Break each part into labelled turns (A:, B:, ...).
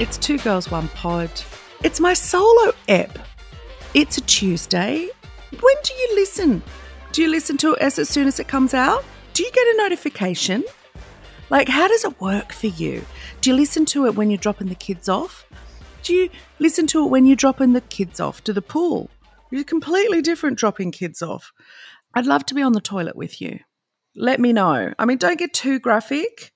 A: It's Two Girls, One Pod. It's my solo app. It's a Tuesday. When do you listen? Do you listen to it as, as soon as it comes out? Do you get a notification? Like, how does it work for you? Do you listen to it when you're dropping the kids off? Do you listen to it when you're dropping the kids off to the pool? You're completely different dropping kids off. I'd love to be on the toilet with you. Let me know. I mean, don't get too graphic,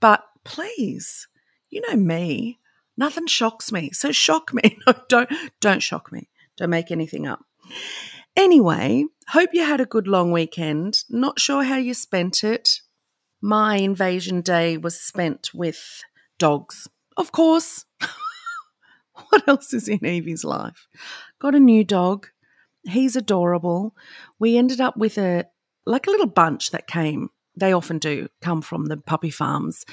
A: but please, you know me. Nothing shocks me. So shock me. No, don't don't shock me. Don't make anything up. Anyway, hope you had a good long weekend. Not sure how you spent it. My invasion day was spent with dogs. Of course. what else is in Yvie's life? Got a new dog. He's adorable. We ended up with a like a little bunch that came. They often do come from the puppy farms,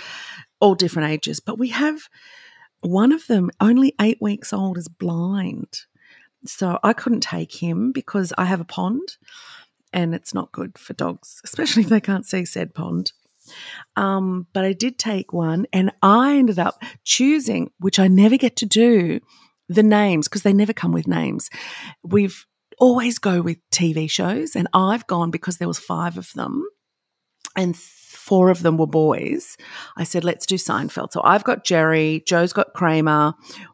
A: all different ages. But we have one of them, only eight weeks old, is blind. So I couldn't take him because I have a pond and it's not good for dogs, especially if they can't see said pond. Um, but I did take one and I ended up choosing, which I never get to do, the names because they never come with names. We've always go with TV shows and I've gone because there was five of them and four of them were boys. I said, let's do Seinfeld. So I've got Jerry, Joe's got Kramer.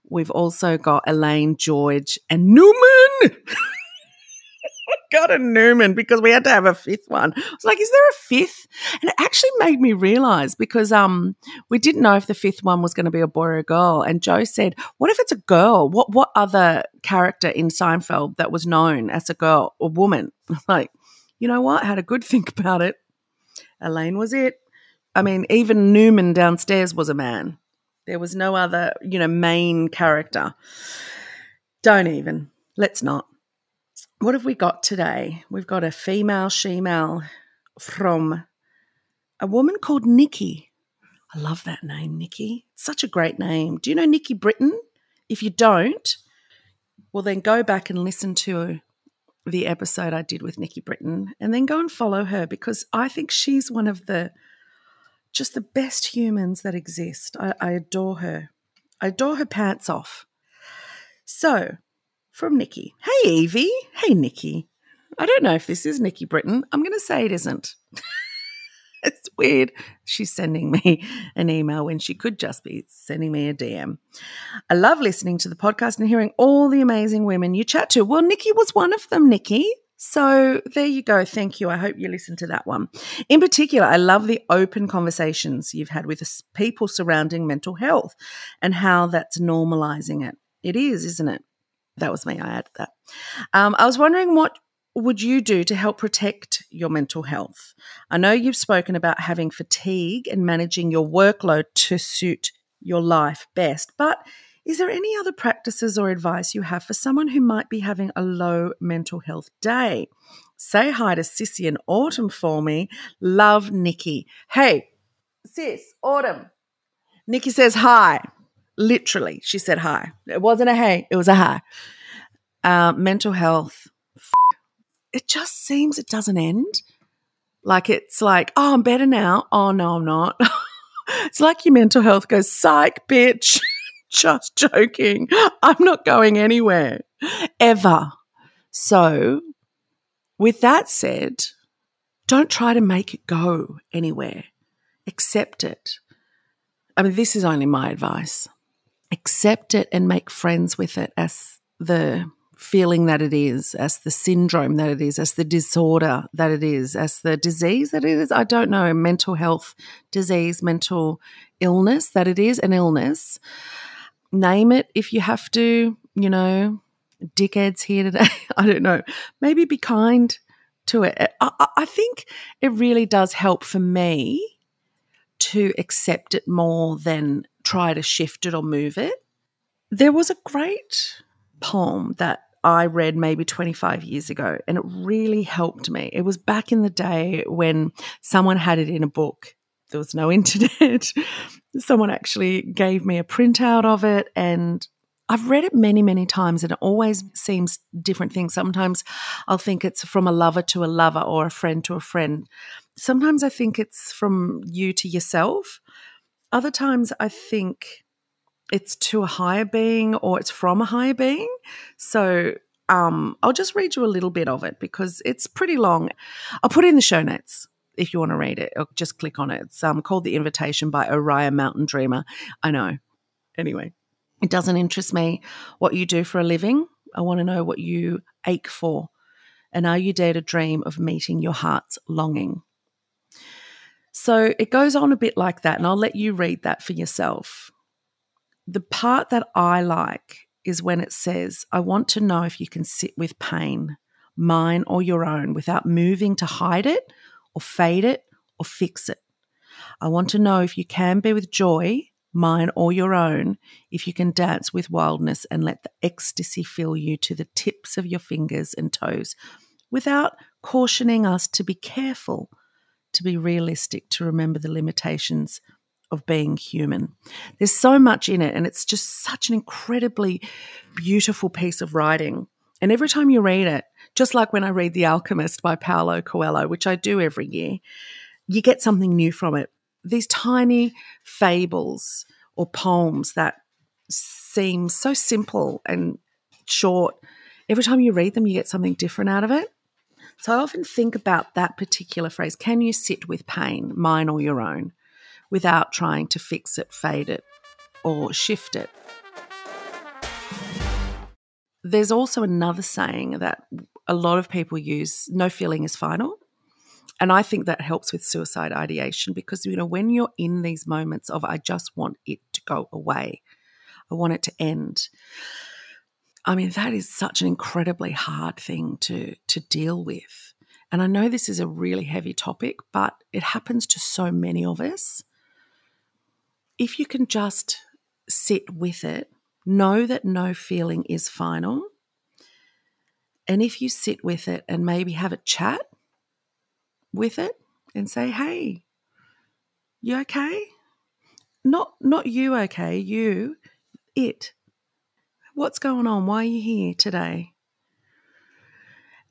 A: We've also got Elaine, George, and Newman. got a Newman because we had to have a fifth one. I was like, is there a fifth? And it actually made me realize because um we didn't know if the fifth one was going to be a boy or a girl. And Joe said, What if it's a girl? What what other character in Seinfeld that was known as a girl or woman? Like, you know what? I had a good think about it. Elaine was it. I mean, even Newman downstairs was a man. There was no other, you know, main character. Don't even. Let's not. What have we got today? We've got a female shemale from a woman called Nikki. I love that name, Nikki. such a great name. Do you know Nikki Britton? If you don't, well, then go back and listen to the episode I did with Nikki Britton and then go and follow her because I think she's one of the just the best humans that exist. I, I adore her. I adore her pants off. So, from Nikki. Hey, Yvie. Hey, Nikki. I don't know if this is Nikki Britton. I'm going to say it isn't. it's weird. She's sending me an email when she could just be sending me a DM. I love listening to the podcast and hearing all the amazing women you chat to. Well, Nikki was one of them, Nikki. So there you go. Thank you. I hope you listened to that one. In particular, I love the open conversations you've had with people surrounding mental health and how that's normalizing it. It is, isn't it? That was me. I added that. Um, I was wondering what would you do to help protect your mental health? I know you've spoken about having fatigue and managing your workload to suit your life best, but is there any other practices or advice you have for someone who might be having a low mental health day? Say hi to Sissy and Autumn for me. Love Nikki. Hey, sis, Autumn. Nikki says hi. Literally, she said hi. It wasn't a hey, it was a hi. Uh, mental health. It just seems it doesn't end. Like it's like, oh, I'm better now. Oh, no, I'm not. it's like your mental health goes, psych, bitch. just joking. I'm not going anywhere ever. So, with that said, don't try to make it go anywhere. Accept it. I mean, this is only my advice. Accept it and make friends with it as the feeling that it is, as the syndrome that it is, as the disorder that it is, as the disease that it is. I don't know, mental health disease, mental illness that it is an illness name it if you have to, you know, dickheads here today. I don't know. Maybe be kind to it. I, I think it really does help for me to accept it more than try to shift it or move it. There was a great poem that I read maybe 25 years ago, and it really helped me. It was back in the day when someone had it in a book there was no internet. Someone actually gave me a printout of it and I've read it many, many times and it always seems different things. Sometimes I'll think it's from a lover to a lover or a friend to a friend. Sometimes I think it's from you to yourself. Other times I think it's to a higher being or it's from a higher being. So um, I'll just read you a little bit of it because it's pretty long. I'll put it in the show notes if you want to read it. Or just click on it. It's um, called The Invitation by Oriah Mountain Dreamer. I know. Anyway, it doesn't interest me what you do for a living. I want to know what you ache for. And are you dare to dream of meeting your heart's longing? So it goes on a bit like that, and I'll let you read that for yourself. The part that I like is when it says, I want to know if you can sit with pain, mine or your own, without moving to hide it or fade it or fix it. I want to know if you can be with joy, mine or your own, if you can dance with wildness and let the ecstasy fill you to the tips of your fingers and toes without cautioning us to be careful, to be realistic, to remember the limitations of being human. There's so much in it, and it's just such an incredibly beautiful piece of writing. And every time you read it, just like when I read The Alchemist by Paulo Coelho, which I do every year, you get something new from it. These tiny fables or poems that seem so simple and short, every time you read them, you get something different out of it. So I often think about that particular phrase can you sit with pain, mine or your own? Without trying to fix it, fade it, or shift it. There's also another saying that a lot of people use no feeling is final. And I think that helps with suicide ideation because, you know, when you're in these moments of, I just want it to go away, I want it to end. I mean, that is such an incredibly hard thing to, to deal with. And I know this is a really heavy topic, but it happens to so many of us if you can just sit with it, know that no feeling is final. And if you sit with it and maybe have a chat with it and say, hey, you okay? Not not you okay, you, it. What's going on? Why are you here today?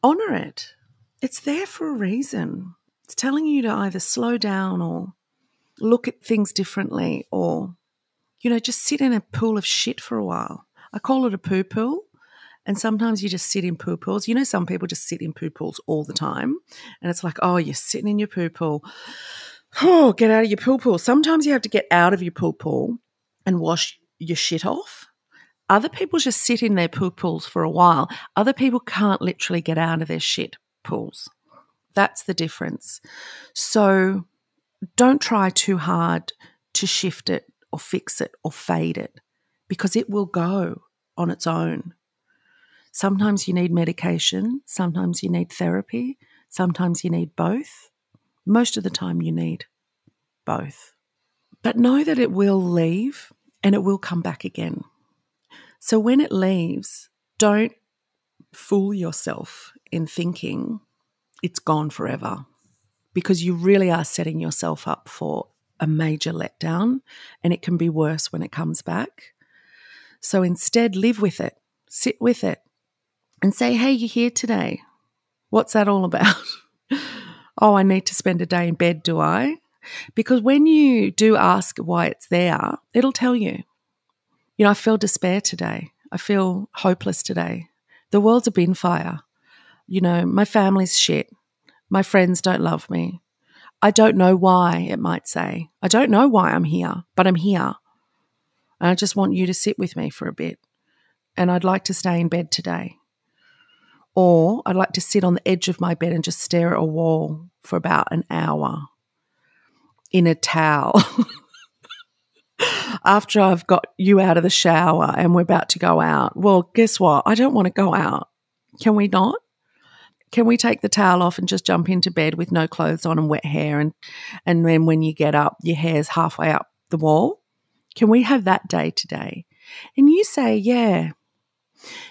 A: Honor it. It's there for a reason. It's telling you to either slow down or look at things differently or, you know, just sit in a pool of shit for a while. I call it a poo pool. And sometimes you just sit in poo pools. You know, some people just sit in poo pools all the time. And it's like, oh, you're sitting in your poo pool. Oh, get out of your poo pool. Sometimes you have to get out of your poo pool and wash your shit off. Other people just sit in their poo pools for a while. Other people can't literally get out of their shit pools. That's the difference. So don't try too hard to shift it or fix it or fade it because it will go on its own. Sometimes you need medication, sometimes you need therapy, sometimes you need both. Most of the time, you need both. But know that it will leave and it will come back again. So when it leaves, don't fool yourself in thinking it's gone forever because you really are setting yourself up for a major letdown and it can be worse when it comes back. So instead, live with it, sit with it, and say, hey, you're here today. What's that all about? oh, I need to spend a day in bed, do I? Because when you do ask why it's there, it'll tell you. You know, I feel despair today. I feel hopeless today. The world's a bin fire. You know, my family's shit. My friends don't love me. I don't know why, it might say. I don't know why I'm here, but I'm here. And I just want you to sit with me for a bit. And I'd like to stay in bed today. Or I'd like to sit on the edge of my bed and just stare at a wall for about an hour in a towel. After I've got you out of the shower and we're about to go out. Well, guess what? I don't want to go out. Can we not? Can we take the towel off and just jump into bed with no clothes on and wet hair? And and then when you get up your hair's halfway up the wall. Can we have that day today? And you say yeah.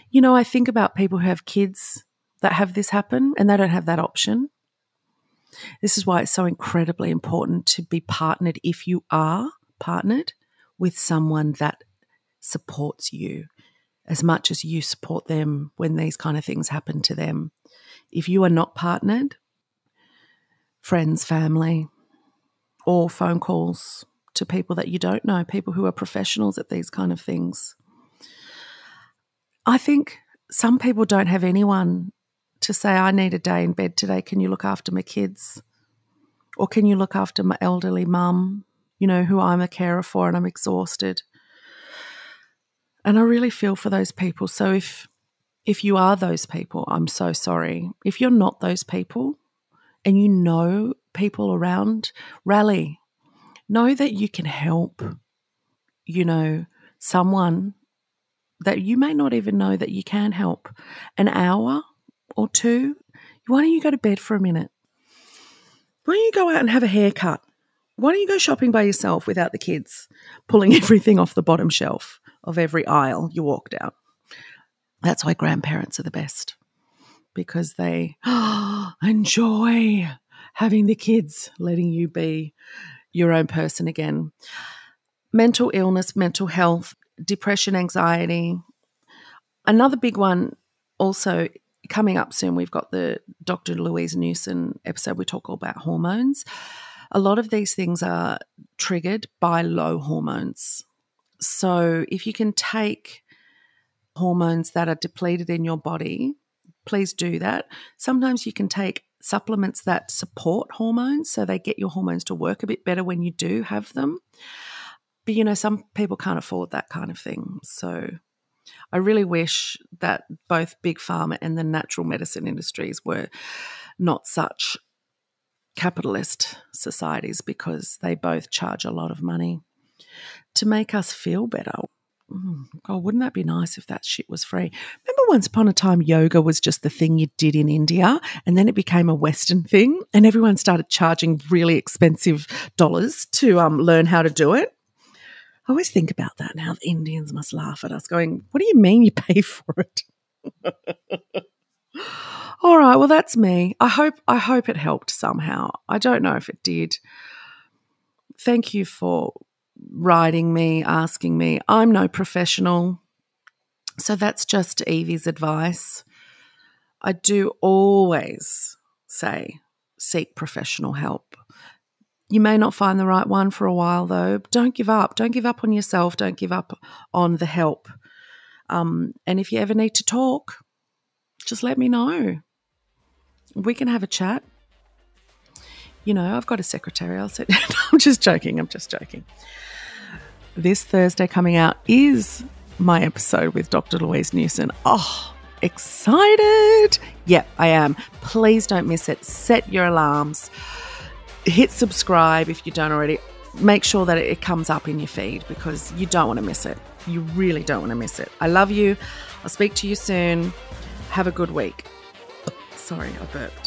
A: You know i think about people who have kids that have this happen and they don't have that option. This is why it's so incredibly important to be partnered if you are partnered with someone that supports you as much as you support them when these kind of things happen to them if you are not partnered, friends, family, or phone calls, to people that you don't know, people who are professionals at these kind of things. I think some people don't have anyone to say, I need a day in bed today. Can you look after my kids? Or can you look after my elderly mum, you know, who I'm a carer for and I'm exhausted? And I really feel for those people. So if if you are those people, I'm so sorry. If you're not those people and you know people around, rally. Know that you can help, you know, someone that you may not even know that you can help. An hour or two, why don't you go to bed for a minute? Why don't you go out and have a haircut? Why don't you go shopping by yourself without the kids pulling everything off the bottom shelf of every aisle you walk down? That's why grandparents are the best because they enjoy having the kids, letting you be your own person again. Mental illness, mental health, depression, anxiety. Another big one also coming up soon, we've got the Dr. Louise Newson episode. We talk all about hormones. A lot of these things are triggered by low hormones. So if you can take hormones that are depleted in your body, please do that. Sometimes you can take supplements that support hormones so they get your hormones to work a bit better when you do have them. But you know, some people can't afford that kind of thing. So I really wish that both big pharma and the natural medicine industries were not such capitalist societies because they both charge a lot of money to make us feel better. Mm, God, wouldn't that be nice if that shit was free? Remember once upon a time, yoga was just the thing you did in India, and then it became a Western thing, and everyone started charging really expensive dollars to um, learn how to do it. I always think about that now. The Indians must laugh at us, going, What do you mean you pay for it? All right, well that's me. I hope I hope it helped somehow. I don't know if it did. Thank you for writing me, asking me. I'm no professional. So that's just Yvie's advice. I do always say seek professional help. You may not find the right one for a while, though. Don't give up. Don't give up on yourself. Don't give up on the help. Um, and if you ever need to talk, just let me know. We can have a chat. You know, I've got a secretary. I'll sit. I'm just joking. I'm just joking this Thursday coming out is my episode with Dr. Louise Newson. Oh, excited! Yep, I am. Please don't miss it. Set your alarms. Hit subscribe if you don't already. Make sure that it comes up in your feed because you don't want to miss it. You really don't want to miss it. I love you. I'll speak to you soon. Have a good week. Sorry, I burped.